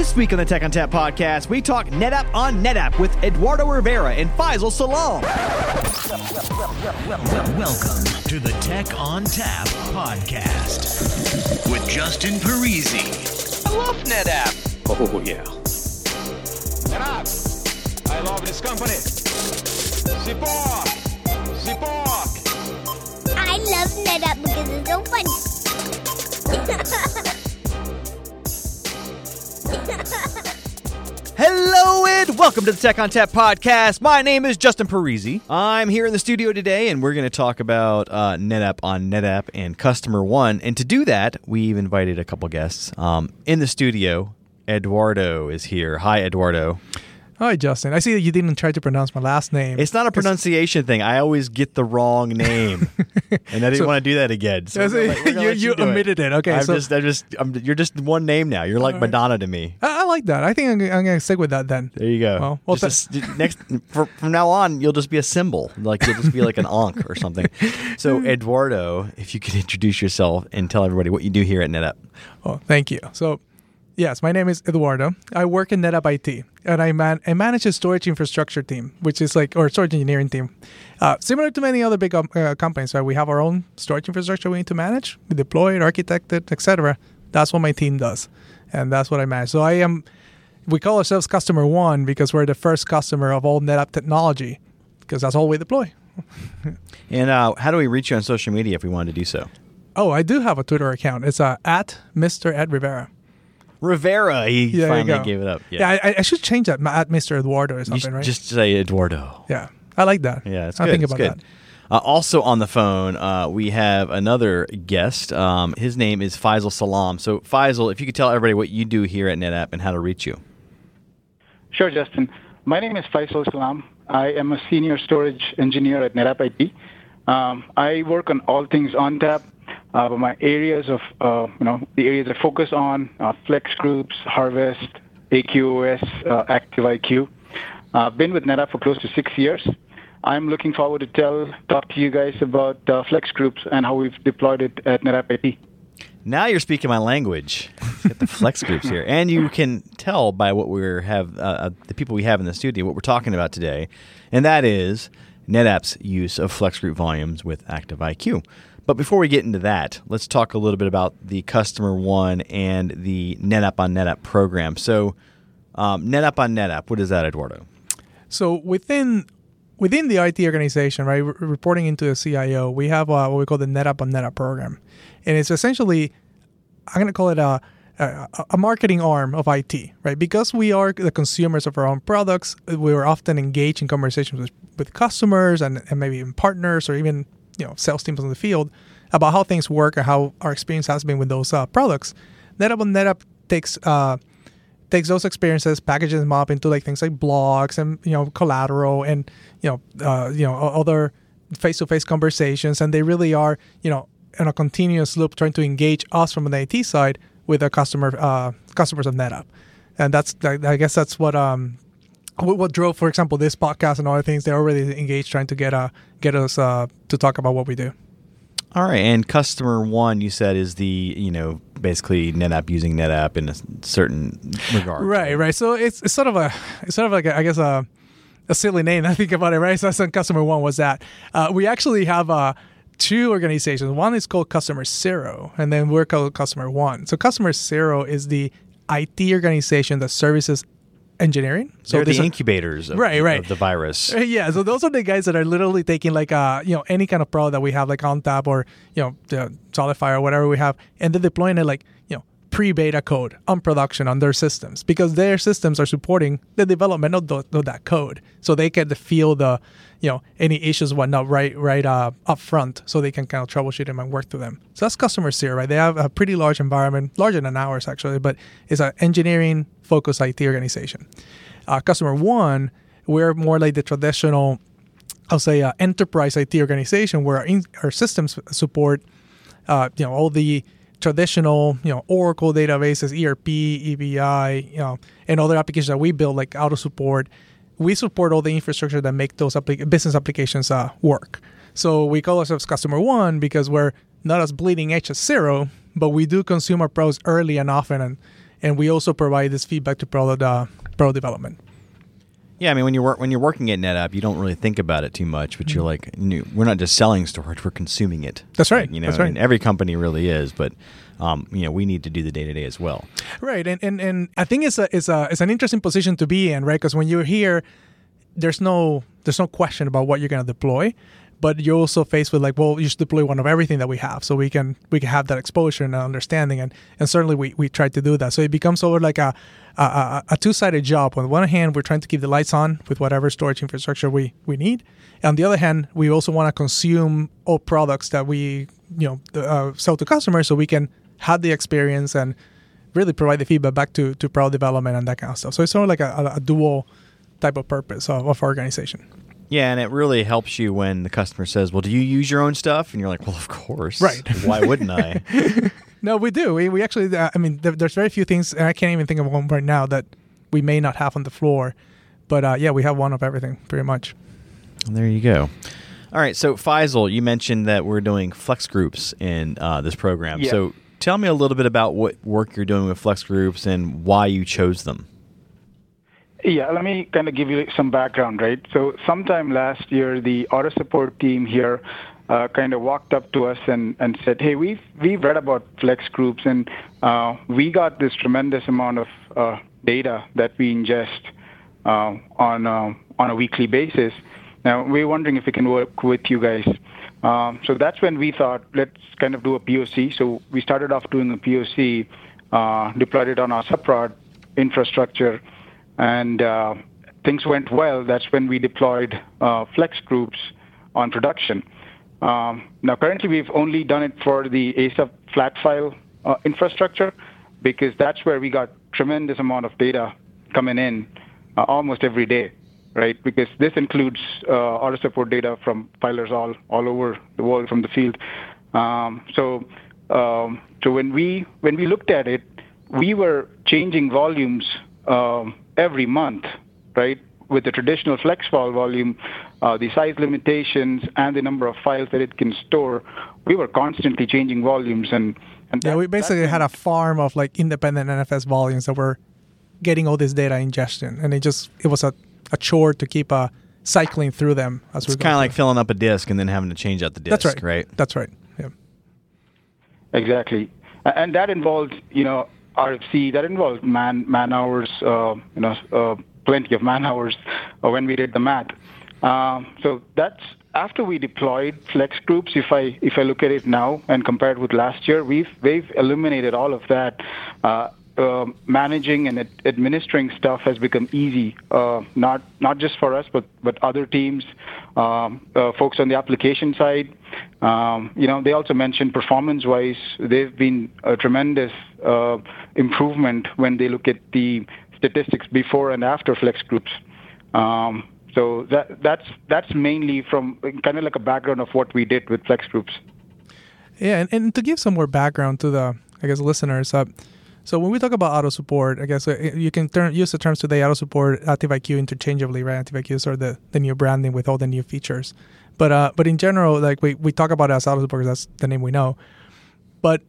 This week on the Tech ONTAP podcast, we talk NetApp on NetApp with Eduardo Rivera and Faisal Salam. Welcome to the Tech ONTAP podcast with Justin Parisi. I love NetApp. Oh, yeah. NetApp. I love this company. Support. Support. I love NetApp because it's so funny. Hello and welcome to the Tech ONTAP podcast. My name is Justin Parisi. I'm here in the studio today, and we're going to talk about uh, NetApp on NetApp and Customer One. And to do that, we've invited a couple guests um, in the studio. Eduardo is here. Hi, Eduardo. Hi, Justin. I see that you didn't try to pronounce my last name. It's not a pronunciation thing. I always get the wrong name, and I didn't So- want to do that again. So Yes, we're gonna let- we're gonna you- you omitted it. Okay, I'm so- just, I'm just, I'm, you're just one name now. You're like right. Madonna to me. I, I like that. I think I'm, I'm going to stick with that then. There you go. Well, well, Just a s- next for, from now on, you'll just be a symbol. Like you'll just be like an onk or something. So Eduardo, if you could introduce yourself and tell everybody what you do here at NetApp. Oh, thank you. So, yes, my name is Eduardo. I work in NetApp IT, and I man I manage a storage infrastructure team, which is like or storage engineering team, uh, similar to many other big um, uh, companies. Right, we have our own storage infrastructure we need to manage, we deploy it, architect it, etc. That's what my team does, and that's what I manage. So I am. We call ourselves customer one because we're the first customer of all NetApp technology, because that's all we deploy. And uh, how do we reach you on social media if we wanted to do so? Oh, I do have a Twitter account. It's uh, at Mr. Ed Rivera. Rivera, he Yeah, finally gave it up. Yeah, I, I should change that ma- at Mr. Eduardo or something, right? just say Eduardo. yeah, I like that. Yeah, it's I good. think it's about good. that. Uh, also on the phone, uh, we have another guest. Um, his name is Faisal Salam. So Faisal, if you could tell everybody what you do here at NetApp and how to reach you. Sure, Justin. My name is Faisal Salam. I am a senior storage engineer at NetApp IT. Um, I work on all things ONTAP. Uh, but my areas of, uh, you know, the areas I focus on, uh, Flex Groups, Harvest, AQOS, uh, ActiveIQ. Uh, I've been with NetApp for close to six years. I'm looking forward to tell, talk to you guys about uh, Flex Groups and how we've deployed it at NetApp IT. Now you're speaking my language. Get the flex groups here, and you can tell by what we have uh, the people we have in the studio what we're talking about today, and that is NetApp's use of flex group volumes with ActiveIQ. But before we get into that, let's talk a little bit about the Customer One and the NetApp on NetApp program. So, um, NetApp on NetApp, what is that, Eduardo? So within within the IT organization, right, re- reporting into the CIO, we have uh, what we call the NetApp on NetApp program, and it's essentially I'm going to call it a, a a marketing arm of IT, right? Because we are the consumers of our own products, we are often engaged in conversations with, with customers and, and maybe even partners or even you know sales teams on the field about how things work and how our experience has been with those uh, products. NetApp on NetApp takes uh, takes those experiences, packages them up into like things like blogs and you know collateral and you know uh, you know other face-to-face conversations, and they really are you know in a continuous loop trying to engage us from an IT side with the customer uh, customers of NetApp, and that's I guess that's what um what, drove, for example, this podcast and other things. They're already engaged trying to get uh get us uh to talk about what we do. All right, and Customer One, you said, is the you know basically NetApp using NetApp in a certain regard. Right, right. So it's, it's sort of a it's sort of like a, I guess a a silly name. I think about it, right? So that's customer one was that. Uh, we actually have uh, two organizations. One is called Customer Zero, and then we're called Customer One. So Customer Zero is the IT organization that services engineering. So They're these the are- incubators of, Right, right. of the virus. Uh, Yeah, so those are the guys that are literally taking like uh you know any kind of product that we have like ONTAP or you know the Solidfire or whatever we have, and they're deploying it like pre-beta code on production on their systems because their systems are supporting the development of, tho- of that code, so they to feel the you know any issues whatnot right right uh, up front, so they can kind of troubleshoot them and work through them. So that's customer zero, right? They have a pretty large environment, larger than ours actually, but it's an engineering focused IT organization. Uh, customer one, we're more like the traditional I'll say uh, enterprise IT organization where our, in, our systems support, uh, you know, all the traditional, you know, Oracle databases, ERP, EBI, you know, and other applications that we build like auto support. We support all the infrastructure that make those applic- business applications uh, work. So we call ourselves customer one because we're not as bleeding edge as zero, but we do consume our pros early and often and and we also provide this feedback to product uh, product development. Yeah, I mean when you're when you're working at NetApp, you don't really think about it too much, but you're like, we're not just selling storage; we're consuming it. Mm-hmm. That's right, you know, that's I mean, right. every company really is, but um, you know, we need to do the day to day as well. Right, and, and and I think it's a it's a it's an interesting position to be in, right? Because when you're here, there's no there's no question about what you're going to deploy, but you're also faced with like, well, you should deploy one of everything that we have, so we can we can have that exposure and understanding, and and certainly we we try to do that. So it becomes sort of like a a, a, two sided job. On one hand, we're trying to keep the lights on with whatever storage infrastructure we we need. On the other hand, we also want to consume all products that we you know uh, sell to customers, so we can have the experience and really provide the feedback back to to product development and that kind of stuff. So it's sort of like a, a, a dual type of purpose of, of organization. Yeah, and it really helps you when the customer says, "Well, do you use your own stuff?" And you're like, "Well, of course. Right. Why wouldn't I?" No, we do. We, we actually, uh, I mean, there, there's very few things, and I can't even think of one right now that we may not have on the floor. But uh, yeah, we have one of everything, pretty much. And there you go. All right, so Faisal, you mentioned that we're doing flex groups in uh, this program. Yeah. So tell me a little bit about what work you're doing with flex groups and why you chose them. Yeah, let me kind of give you some background, right? So, sometime last year, the auto support team here uh, kind of walked up to us and, and said, "Hey, we've we've read about flex groups, and uh, we got this tremendous amount of uh, data that we ingest uh, on uh, on a weekly basis. Now, we're wondering if we can work with you guys." Um, so that's when we thought, let's kind of do a POC. So we started off doing a POC, uh, deployed it on our subprod infrastructure and uh, things went well. That's when we deployed uh, Flex groups on production. Um, now, currently, we've only done it for the ASUP flat file uh, infrastructure because that's where we got tremendous amount of data coming in uh, almost every day, right? Because this includes uh, auto support data from filers all all over the world from the field. Um, so, um, so when we when we looked at it, we were changing volumes um, every month, right? With the traditional FlexVol volume, uh, the size limitations and the number of files that it can store, we were constantly changing volumes and. and Yeah, that- we basically had a farm of like independent NFS volumes that were getting all this data ingestion, and it just it was a, a chore to keep uh, cycling through them as we It's kind of like filling up a disk and then having to change out the disk, That's right. right? That's right. Yeah. Exactly, and that involves you know RFC. That involved man man hours. Uh, you know, uh, plenty of man hours uh, when we did the math. Um, so that's after we deployed flex groups. If I if I look at it now and compare it with last year, we've we've eliminated all of that. Uh, uh, managing and ad- administering stuff has become easy, uh, not not just for us, but but other teams, um, uh, folks on the application side. Um, you know, they also mentioned performance-wise, they've been a tremendous uh, improvement when they look at the statistics before and after flex groups. Um, so that that's that's mainly from kind of like a background of what we did with flex groups. Yeah, and, and to give some more background to the, I guess, listeners. Uh, so when we talk about auto support, I guess uh, you can turn, use the terms today, auto support, ActiveIQ interchangeably, right? ActiveIQ is sort of the, the new branding with all the new features. But uh, but in general, like we, we talk about it as auto support because that's the name we know. But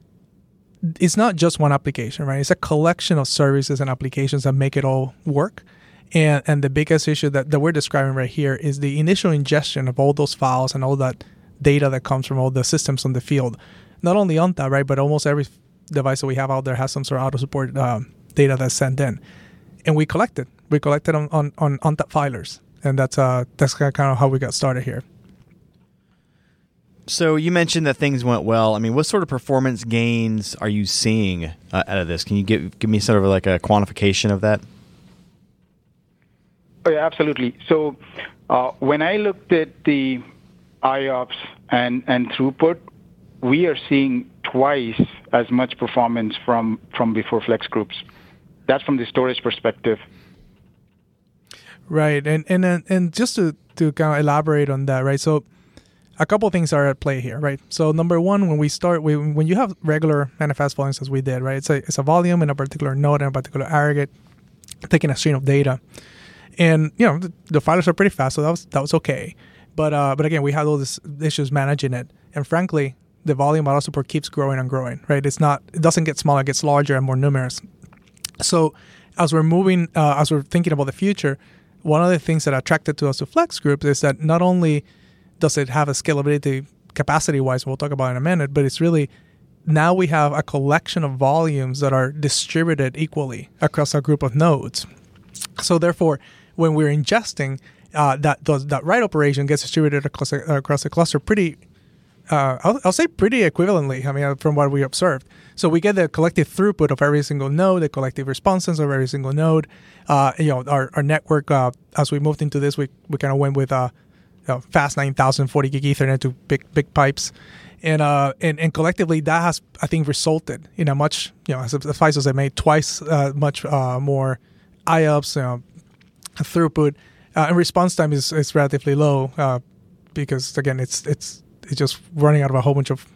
it's not just one application, right? It's a collection of services and applications that make it all work. And and the biggest issue that, that we're describing right here is the initial ingestion of all those files and all that data that comes from all the systems on the field. Not only on that, right, but almost every device that we have out there has some sort of auto support um, data that's sent in, and we collect it. We collect it on on on ONTAP filers, and that's uh that's kind of how we got started here. So you mentioned that things went well. I mean, what sort of performance gains are you seeing uh, out of this? Can you give give me sort of like a quantification of that? Oh, yeah, absolutely. So uh, when I looked at the IOPS and, and throughput, we are seeing twice as much performance from, from before flex groups. That's from the storage perspective. Right, and and and just to to kind of elaborate on that, right? So, a couple things are at play here, right? So, number one, when we start, we, when you have regular manifest volumes as we did, right? It's a it's a volume in a particular node and a particular aggregate, taking a stream of data, and you know the, the filers are pretty fast, so that was that was okay. But uh, but again, we had all these issues managing it, and frankly, the volume auto support keeps growing and growing, right? It's not it doesn't get smaller, it gets larger and more numerous. So as we're moving, uh, as we're thinking about the future, one of the things that attracted to us to Flex Group is that not only does it have a scalability capacity wise, we'll talk about in a minute, but it's really now we have a collection of volumes that are distributed equally across a group of nodes. So therefore, when we're ingesting, uh, that that write operation gets distributed across across a cluster pretty uh, I'll, I'll, say pretty equivalently. I mean, uh, from what we observed. So we get the collective throughput of every single node, the collective responses of every single node. Uh, you know, our, our network, uh, as we moved into this, we, we kind of went with uh, you know, FAS 9000 40 gig Ethernet to big big pipes. And, uh, and and collectively, that has, I think, resulted in a much, you know, as Faisal said, made twice uh, much more IOPS, you know, throughput, and response time is, is relatively low because, again, it's it's it's just running out of a whole bunch of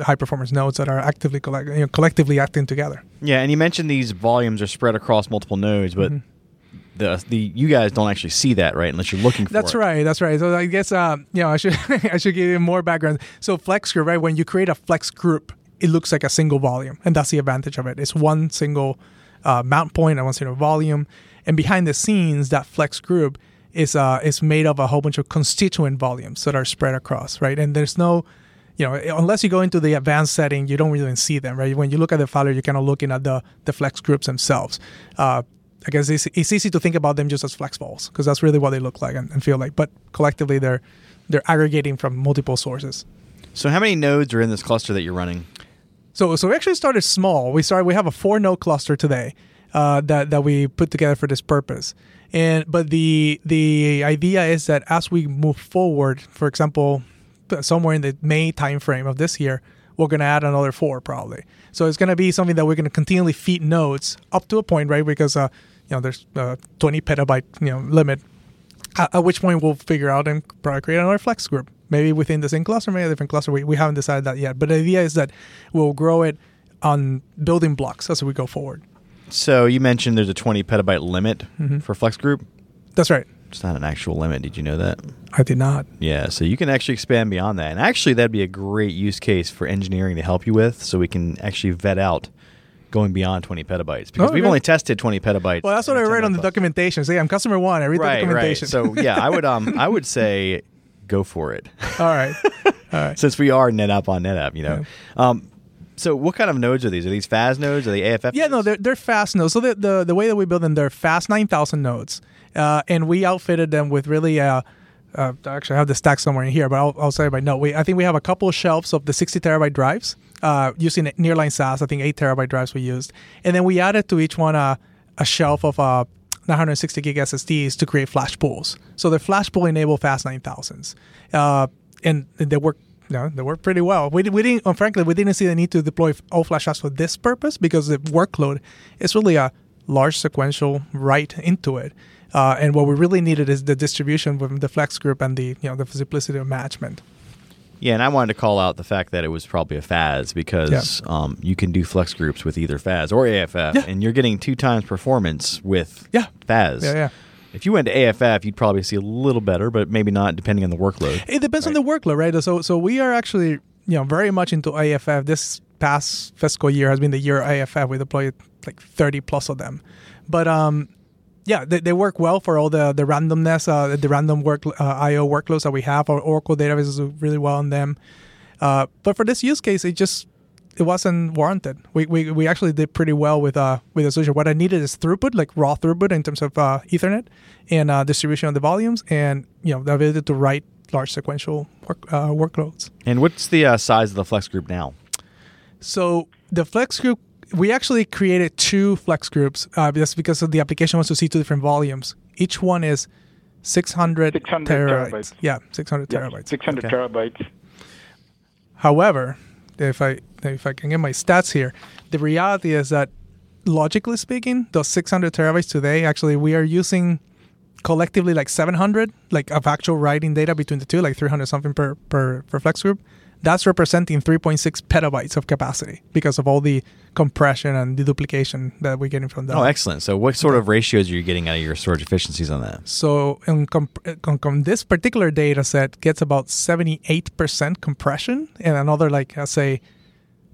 high performance nodes that are actively collect, you know, collectively acting together. Yeah, and you mentioned these volumes are spread across multiple nodes, but mm-hmm. the the you guys don't actually see that, right? Unless you're looking for That's it. right. That's right. So I guess uh, you know I should I should give you more background. So flex group, right? When you create a flex group, it looks like a single volume, and that's the advantage of it. It's one single uh, mount point and one single volume, and behind the scenes, that flex group is uh, is made of a whole bunch of constituent volumes that are spread across, right? And there's no, you know, unless you go into the advanced setting, you don't really see them, right? When you look at the filer, you're kind of looking at the the flex groups themselves. Uh, I guess it's, it's easy to think about them just as FlexVols because that's really what they look like and, and feel like. But collectively, they're they're aggregating from multiple sources. So how many nodes are in this cluster that you're running? So so we actually started small. We started we have a four node cluster today uh, that that we put together for this purpose. And but the the idea is that as we move forward, for example, somewhere in the May timeframe of this year, we're going to add another four probably. So it's going to be something that we're going to continually feed nodes up to a point, right? Because uh, you know there's a 20 petabyte you know limit. At, at which point we'll figure out and probably create another flex group, maybe within the same cluster, maybe a different cluster. We, we haven't decided that yet. But the idea is that we'll grow it on building blocks as we go forward. So you mentioned there's a 20 petabyte limit Mm-hmm. for Flex Group. That's right. It's not an actual limit. Did you know that? I did not. Yeah, so you can actually expand beyond that. And actually, that'd be a great use case for engineering to help you with, so we can actually vet out going beyond 20 petabytes because Oh, we've okay. only tested 20 petabytes. Well, that's what I read on the 10 plus. documentation. Say, I'm customer one. I read the Right, right. So yeah, I would um I would say go for it. all right, all right. Since we are NetApp on NetApp, you know. Um, so what kind of nodes are these? Are these FAS nodes? Are they AFF? Yeah, no, they're, they're FAS nodes. So the, the the way that we build them, they're FAS 9,000 nodes, uh, and we outfitted them with really. Uh, uh, actually, I have the stack somewhere in here, but I'll, I'll say by note. We I think we have a couple of shelves of the 60 terabyte drives uh, using nearline SAS. I think eight terabyte drives we used, and then we added to each one a, a shelf of uh, 960 gig SSDs to create flash pools. So the flash pool enable FAS 9000s, uh, and they work. Know, they work pretty well. We, we didn't, uh, frankly, we didn't see the need to deploy all flash drives for this purpose because the workload is really a large sequential write into it. Uh, and what we really needed is the distribution with the flex group and the you know the simplicity of management. Yeah, and I wanted to call out the fact that it was probably a FAS because um, you can do flex groups with either FAS or AFF, Yeah. and you're getting two times performance with Yeah. FAS. Yeah, yeah. If you went to AFF, you'd probably see a little better, but maybe not, depending on the workload. It depends on the workload, right? So so we are actually you know very much into AFF. This past fiscal year has been the year AFF. We deployed like 30 plus of them, but um. Yeah, they, they work well for all the the randomness, uh, the random work uh, I/O workloads that we have. Our Oracle databases do really well on them, uh, but for this use case, it just it wasn't warranted. We, we, we actually did pretty well with uh with the solution. What I needed is throughput, like raw throughput in terms of uh, Ethernet and uh, distribution of the volumes, and you know the ability to write large sequential work, uh, workloads. And what's the uh, size of the flex group now? So the flex group, we actually created two flex groups. Uh, just because of the application wants to see two different volumes. Each one is 600, 600 terabytes. terabytes. Yeah, 600 Yeah, terabytes. 600 Okay. terabytes. However, if I if I can get my stats here, the reality is that logically speaking, those 600 terabytes today, actually, we are using collectively like 700 like of actual writing data between the two, like 300 something per per per flex group. That's representing 3.6 petabytes of capacity because of all the compression and deduplication that we're getting from that. Oh, excellent. So, what sort of ratios are you getting out of your storage efficiencies on that? So in comp- com- com- this particular data set gets about 78% compression and another like I say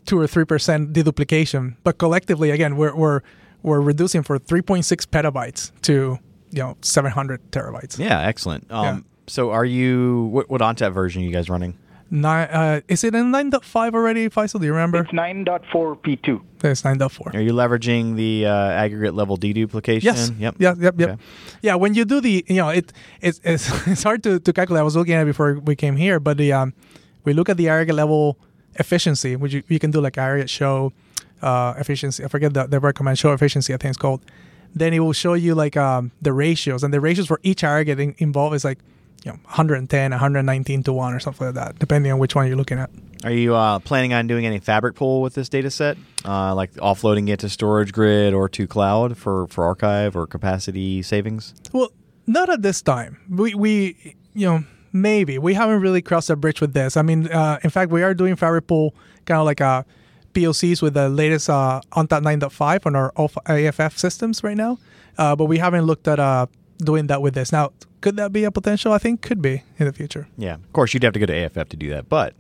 two or three percent deduplication. But collectively, again, we're we're we're reducing for 3.6 petabytes to you know 700 terabytes. Yeah, excellent. Um, Yeah. So, are you what, what ONTAP version are you guys running? Nine, uh, is it in 9.5 already, Faisal? Do you remember? It's 9.4 P2. It's 9.4. Are you leveraging the uh, aggregate level deduplication? Yes. Yep. Yep. Yep. Yep. Okay. Yeah. When you do the, you know, it it's it's, it's hard to, to calculate. I was looking at it before we came here, but the um, we look at the aggregate level efficiency, which you, you can do like aggregate show uh, efficiency. I forget the the word command show efficiency. I think it's called. Then it will show you like um the ratios, and the ratios for each aggregate in, involved is like. You know, 110, 119 to 1 or something like that, depending on which one you're looking at. Are you uh, planning on doing any fabric pool with this data set, uh, like offloading it to StorageGRID or to cloud for, for archive or capacity savings? Well, not at this time. We, we you know, maybe we haven't really crossed that bridge with this. I mean, uh, in fact, we are doing Fabric Pool kind of like uh, POCs with the latest uh, ONTAP 9.5 on our AF- AFF systems right now, uh, but we haven't looked at uh, doing that with this. Now, could that be a potential? I think could be in the future. Yeah. Of course, you'd have to go to AFF to do that, but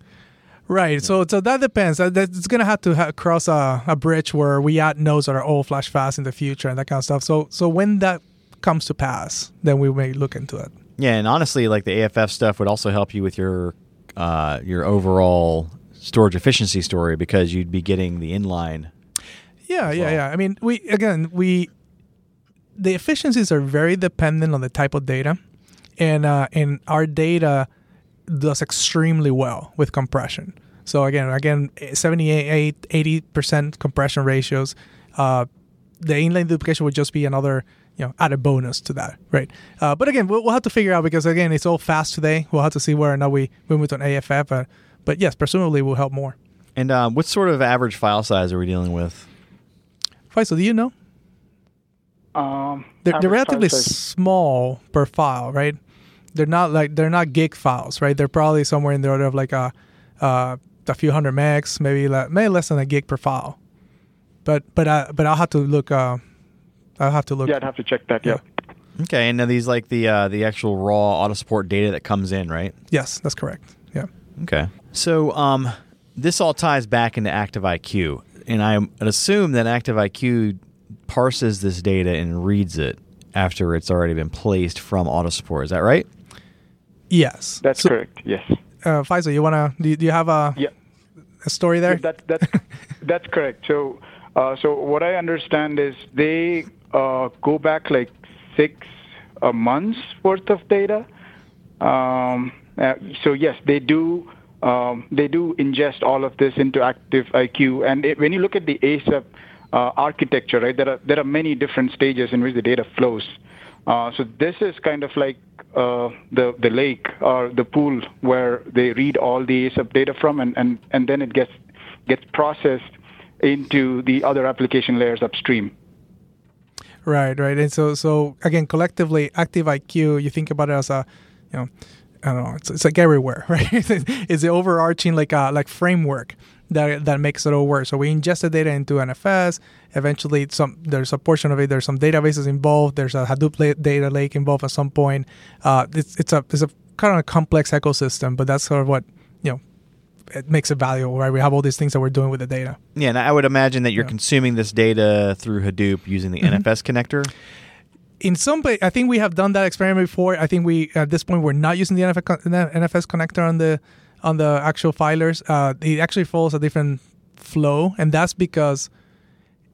Right. So so that depends. That, that's gonna have to ha- cross a, a bridge where we add nodes that are all flash FAS in the future and that kind of stuff. So so when that comes to pass, then we may look into it. Yeah, and honestly, like the AFF stuff would also help you with your uh, your overall storage efficiency story because you'd be getting the inline. Yeah, yeah, well. yeah. I mean, we again, we the efficiencies are very dependent on the type of data, and uh, and our data does extremely well with compression. So again, again, 78, 80 percent compression ratios. Uh, the inline duplication would just be another you know added bonus to that, right? Uh, but again, we'll, we'll have to figure out because again, it's all FAS today. We'll have to see where or not we we move to an AFF, but but yes, presumably will help more. And um, what sort of average file size are we dealing with? Faisal, do you know? Um, they're, they're relatively small per file, right? They're not like they're not gig files, right? They're probably somewhere in the order of like a uh, a few hundred megs, maybe like, maybe less than a gig per file. But but uh, but I'll have to look. Uh, I'll have to look. Yeah, I'd have to check that. Yeah. Okay, and are these like the uh, the actual raw auto support data that comes in, right? Yes, that's correct. Yeah. Okay. So um, this all ties back into ActiveIQ, and I assume that ActiveIQ parses this data and reads it after it's already been placed from auto support. Is that right? Yes. That's So, correct. Yes. Uh, Faisal, you wanna do you, do you have a, Yeah. a story there? That, that's that's correct. So, uh, so what I understand is they uh, go back like six uh, months worth of data. Um, uh, so yes, they do. Um, they do ingest all of this into Active IQ, and it, when you look at the ASUP uh, architecture, right, there are there are many different stages in which the data flows. So this is kind of like the the lake or the pool where they read all the ASUP data from, and, and, and then it gets gets processed into the other application layers upstream. Right, right. And so, so again, collectively, Active IQ, you think about it as a, you know, I don't know, it's, it's like everywhere, right? it's the overarching like uh, like framework that that makes it all work. So we ingest the data into NFS. Eventually, some there's a portion of it. There's some databases involved. There's a Hadoop data lake involved at some point. Uh, it's it's a it's a kind of a complex ecosystem, but that's sort of what you know it makes it valuable, right? We have all these things that we're doing with the data. Yeah, and I would imagine that you're Yeah. consuming this data through Hadoop using the NFS connector. in some I think we have done that experiment before. I think we at this point we're not using the NFS, con- NFS connector on the on the actual filers. Uh, it actually follows a different flow, and that's because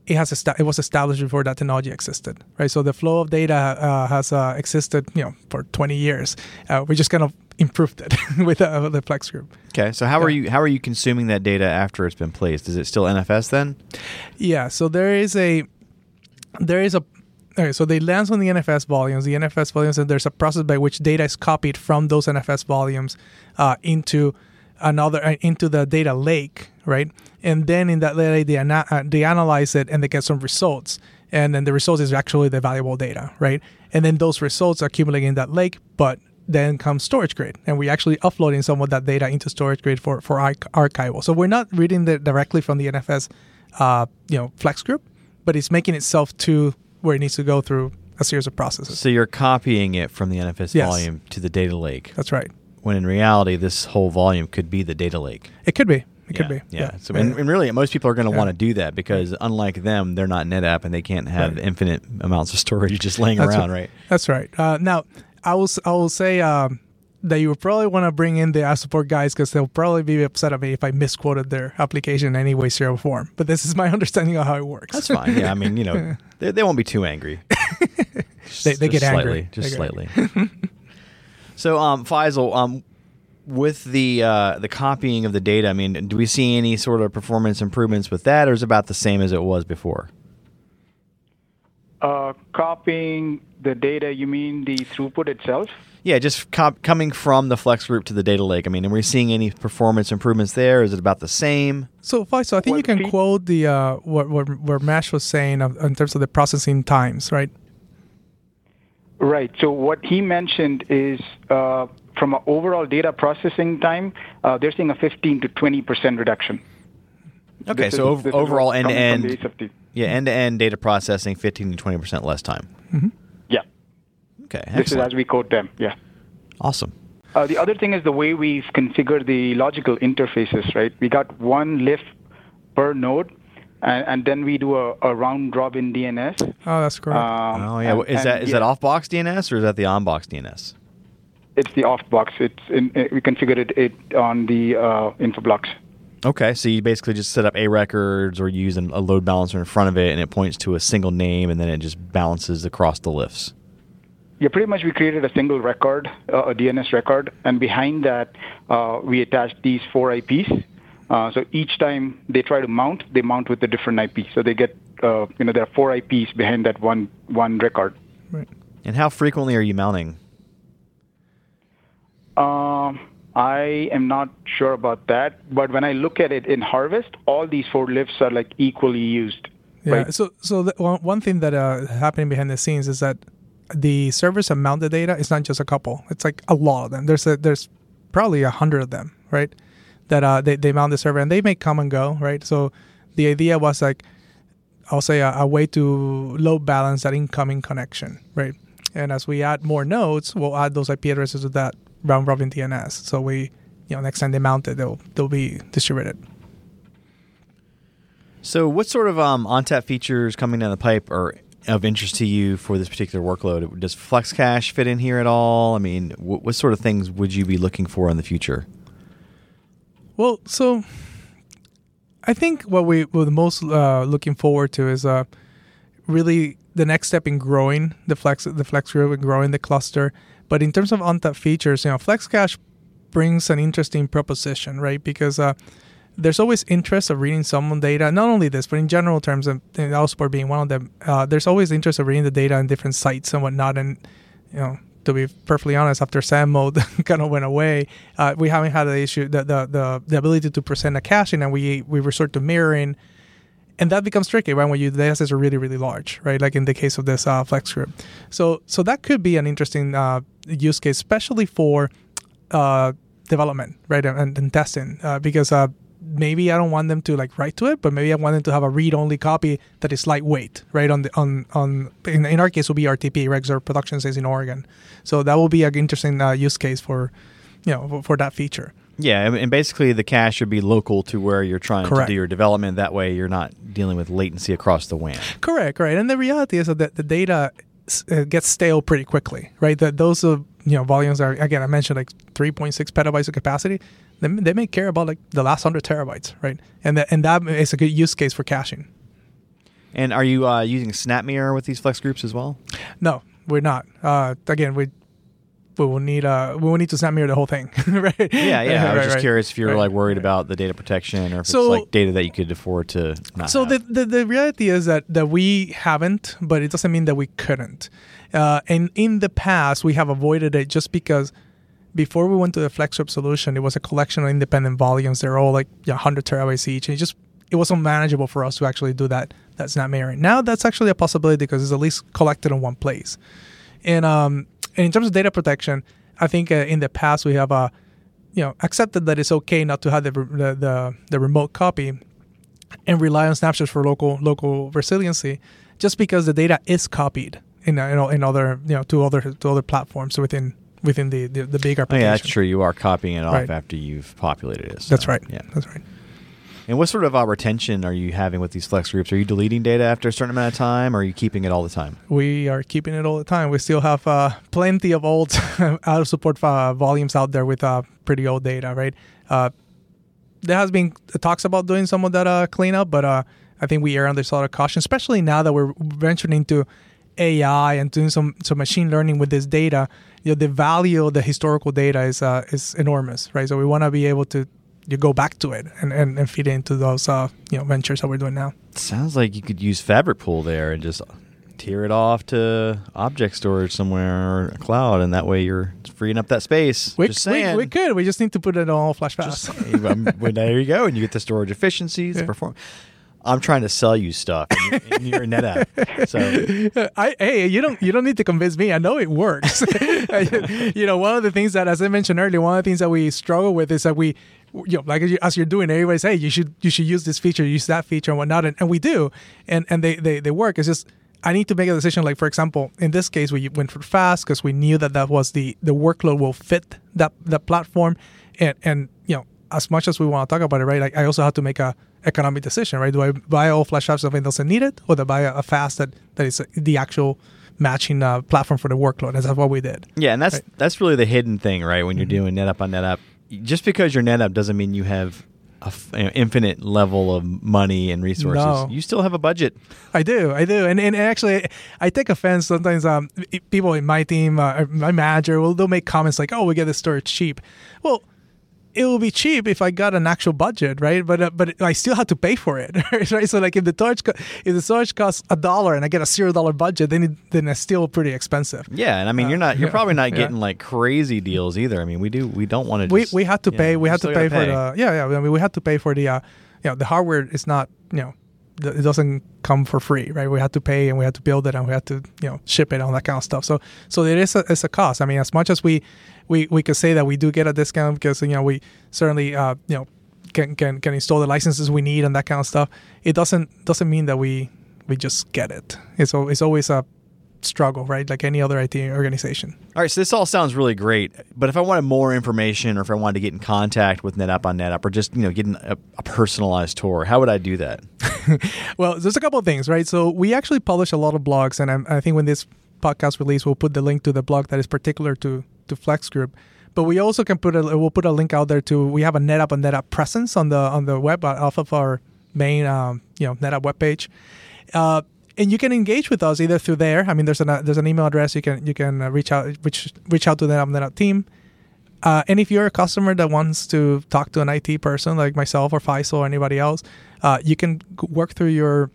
it has esta- it was established before that technology existed, right? So the flow of data uh, has uh, existed, you know, for 20 years. Uh, we just kind of improved it with uh, the Flex group. Okay, so how are you how are you consuming that data after it's been placed? Is it still NFS then? Yeah, so there is a there is a okay, so they lands on the NFS volumes. The NFS volumes, and there's a process by which data is copied from those NFS volumes uh, into another uh, into the data lake, right? And then in that lake, they, ana- uh, they analyze it and they get some results. And then the results is actually the valuable data, right? And then those results accumulate in that lake, but then comes StorageGRID, and we're actually uploading some of that data into StorageGRID for for archival. So we're not reading it directly from the NFS, uh, you know, Flex group, but it's making itself to where it needs to go through a series of processes. So you're copying it from the NFS Yes. volume to the data lake, That's right. when in reality this whole volume could be the data lake. It could be. It yeah, could be. Yeah. So, and, and really, most people are going to Yeah. want to do that because, unlike them, they're not NetApp and they can't have Right. infinite amounts of storage just laying That's around, right? That's right. Uh, now, I will I will say um, that you would probably want to bring in the app support guys because they'll probably be upset at me if I misquoted their application in any way, shape, or form. But this is my understanding of how it works. That's fine. Yeah. I mean, you know, they, they won't be too angry. They- they Just get slightly, angry. Just They slightly. get so, um, Faisal, um, with the uh, the copying of the data, I mean, do we see any sort of performance improvements with that, or is it about the same as it was before? Uh, copying the data, you mean the throughput itself? Yeah, just cop- coming from the Flex group to the data lake. I mean, are we seeing any performance improvements there? Is it about the same? So, Faisal, I think Well, you can fe- quote the uh, what, what what Mash was saying of, in terms of the processing times, right? Right. So what he mentioned is uh, from an overall data processing time, uh, they're seeing a 15 to 20 percent reduction. Okay, This so is- ov- overall end to end, yeah, end to end data processing, fifteen to twenty percent less time. Yeah. Okay, This is as we quote them. Yeah. awesome. Uh, the other thing is the way we've configured the logical interfaces, right? We got one LIF per node, and, and then we do a, a round robin DNS. Oh, that's correct. Um, Oh yeah, and- is that is yeah, that off box DNS or is that the on box DNS? It's the off box. It's in, it, we configured it, it on the uh, Infoblox. Okay, so you basically just set up a records or you use an- a load balancer in front of it, and it points to a single name, and then it just balances across the LIFs. Yeah, pretty much we created a single record, uh, a DNS record, and behind that uh, we attached these four IPs. Uh, so each time they try to mount, they mount with a different IP. So they get, uh, you know, there are four IPs behind that one one record. right. And how frequently are you mounting? Um, I am not sure about that, but when I look at it in Harvest, all these four LIFs are like equally used. Yeah. Right. So, so one thing that uh, happening behind the scenes is that the servers that mount the data is not just a couple; it's like a lot of them. There's a, there's probably a hundred of them, right? That uh, they they mount the server and they may come and go, right? So the idea was like, I'll say a, a way to load balance that incoming connection, right? And as we add more nodes, we'll add those IP addresses to that round robin DNS. So we, you know, next time they mount it, they'll they'll be distributed. So, what sort of um, ONTAP features coming down the pipe are of interest to you for this particular workload? Does FlexCache fit in here at all? I mean, what, what sort of things would you be looking for in the future? Well, so I think what we were the most uh, looking forward to is uh, really the next step in growing the flex the flex group and growing the cluster. But in terms of ONTAP features, you know, FlexCache brings an interesting proposition, right? Because uh, there's always interest of reading some data. Not only this, but in general terms, and, Allsport being one of them, uh, there's always interest of reading the data in different sites and whatnot. And you know, to be perfectly honest, after 7-Mode kind of went away, uh, we haven't had the issue, the, the the the ability to present a caching, and we we resort to mirroring, and that becomes tricky, right? When you the data sets are really really large, right? Like in the case of this uh, Flex group. So so that could be an interesting uh, use case, especially for uh, development, right, and, and testing, uh, because uh, maybe I don't want them to like write to it, but maybe I want them to have a read-only copy that is lightweight, right? On the on on in, in our case will be RTP, Regs or production stays in Oregon, so that will be an interesting uh, use case for, you know, for, for that feature. Yeah, and- basically the cache should be local to where you're trying Correct. to do your development. That way, you're not dealing with latency across the WAN. Correct, right. And the reality is that the, data uh, gets stale pretty quickly, right? That those of you know volumes are again I mentioned like 3.6 petabytes of capacity. They, they may care about like the last hundred terabytes, right? And that and that is a good use case for caching. And are you uh, using SnapMirror with these flex groups as well? No, we're not. Uh, again, we we will need uh we will need to snap mirror the whole thing, right? Yeah, yeah. I was Right, just right. curious if you were Right. like worried about the data protection or if So- it's like data that you could afford to not So have. the, the the reality is that that we haven't, but it doesn't mean that we couldn't. Uh, and in the past, we have avoided it just because before we went to the FlexRep solution, it was a collection of independent volumes. They're all like yeah, 100 terabytes each, and it just it was unmanageable for us to actually do that. That's not mirroring. Now that's actually a possibility because it's at least collected in one place. And um, in terms of data protection, I think uh, in the past we have uh, you know accepted that it's okay not to have the the, the, the remote copy and rely on snapshots for local local resiliency, just because the data is copied in uh, you know in other you know to other to other platforms within within the the, the big Oh, application. yeah, that's true. You are copying it off Right. after you've populated it. so, That's right. Yeah. That's right. And what sort of uh, retention are you having with these flex groups? Are you deleting data after a certain amount of time, or are you keeping it all the time? We are keeping it all the time. We still have uh, plenty of old auto support uh, volumes out there with uh, pretty old data, right? Uh, there has been talks about doing some of that uh, cleanup, but I think we err on this a lot of caution, especially now that we're venturing into AI and doing some some machine learning with this data. You know, the value of the historical data is is enormous, right? So we want to be able to you go back to it and, and, and feed it into those uh, you know ventures that we're doing now. Sounds like you could use Fabric Pool there and just tear it off to object storage somewhere or a cloud, and that way you're freeing up that space. We, just saying. we could. We just need to put it on all flash FAS. Well, there you go, and you get the storage efficiencies, Yeah. perform. I'm trying to sell you stuff, and you're, and you're a NetApp. So I, hey, you don't you don't need to convince me. I know it works. you know, one of the things that, as I mentioned earlier, one of the things that we struggle with is that we, you know, like as you- as you're doing, everybody's hey, you should you should use this feature, use that feature, and whatnot, and, and we do, and and they, they they work. It's just I need to make a decision. Like for example, in this case, we went for FAS because we knew that that was the the workload will fit that that platform, and and you know, as much as we want to talk about it, right? Like I also have to make a economic decision, right? Do I buy all flash apps it doesn't need it, or do I buy a, FAS that, that is the actual matching uh, platform for the workload? And that's what we did. yeah, and that's Right. that's really the hidden thing, right? When you're doing NetApp on NetApp, just because you're NetApp doesn't mean you have a f- you know, infinite level of money and resources. No. You still have a budget. I do, I do, and and actually, I take offense sometimes. Um, people in my team, uh, my manager, will they'll make comments like, "Oh, we get the storage cheap." Well, it will be cheap if I got an actual budget, right? But uh, but I still have to pay for it, right? So like if the torch co- if the storage costs a dollar and I get a zero dollar budget, then it, then it's still pretty expensive. Yeah, and I mean, you're not. You're yeah, probably not yeah. getting like crazy deals either. I mean, we do. We don't want to. we we had to pay. We had to pay, for the. yeah yeah. I mean, we had to pay for the uh, you know, the hardware is not you know, it doesn't come for free, right? We had to pay and we had to build it and we had to you know ship it and all that kind of stuff. So so it is a, it's a cost. I mean, as much as we we we could say that we do get a discount because you know we certainly uh you know can can can install the licenses we need and that kind of stuff. It doesn't doesn't mean that we we just get it. It's it's always a struggle, right? Like any other IT organization. All right, so this all sounds really great, but if I wanted more information, or if I wanted to get in contact with NetApp on NetApp, or just you know getting a, a personalized tour, how would I do that? Well, there's a couple of things, right? So we actually publish a lot of blogs, and I'm, I think when this podcast release, we'll put the link to the blog that is particular to to Flex Group. But we also can put a we'll put a link out there to we have a NetApp and NetApp presence on the on the web uh, off of our main um, you know NetApp webpage. Uh, and you can engage with us either through there. I mean, there's an uh, there's an email address you can you can uh, reach out reach reach out to the team. Uh, and if you're a customer that wants to talk to an IT person like myself or Faisal or anybody else, uh, you can work through your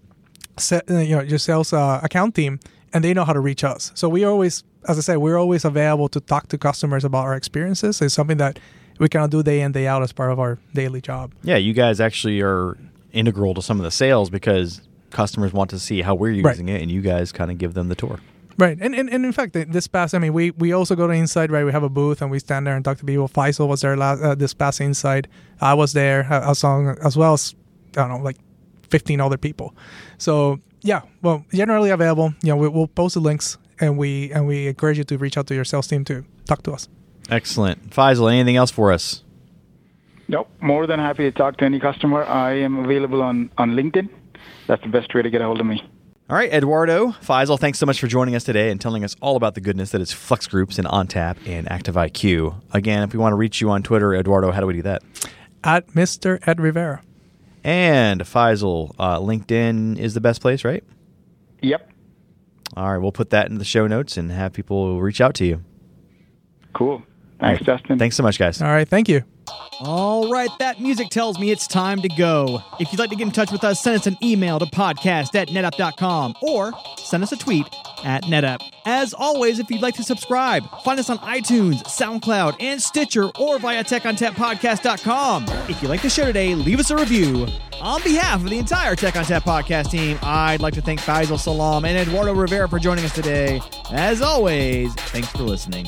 se- uh, you know your sales uh, account team, and they know how to reach us. So we always, as I said, we're always available to talk to customers about our experiences. It's something that we cannot do day in day out as part of our daily job. Yeah, you guys actually are integral to some of the sales because customers want to see how we're Right. using it, and you guys kind of give them the tour. Right, and, and and in fact, this past, I mean, we we also go to Insight, right? We have a booth and we stand there and talk to people. Faisal was there last uh, this past Insight. I was there uh, as long as well as I don't know, like fifteen other people. So yeah, well, generally available. You know, we, we'll post the links and we and we encourage you to reach out to your sales team to talk to us. Excellent, Faisal. Anything else for us? Nope. More than happy to talk to any customer. I am available on, on LinkedIn. That's the best way to get a hold of me. All right, Eduardo, Faisal, thanks so much for joining us today and telling us all about the goodness that is Flex Groups and ONTAP and ActiveIQ. Again, if we want to reach you on Twitter, Eduardo, how do we do that? At Mr. Ed Rivera. And Faisal, uh, LinkedIn is the best place, right? Yep. All right, we'll put that in the show notes and have people reach out to you. Cool. Thanks, All right, Justin. Thanks so much, guys. All right, thank you. All right, that music tells me it's time to go. If you'd like to get in touch with us, send us an email to podcast at netapp.com or send us a tweet at netapp. As always, if you'd like to subscribe, find us on iTunes, SoundCloud, and Stitcher or via techontappodcast.com. If you like the show today, leave us a review. On behalf of the entire Tech ONTAP podcast team, I'd like to thank Faisal Salam and Eduardo Rivera for joining us today. As always, thanks for listening.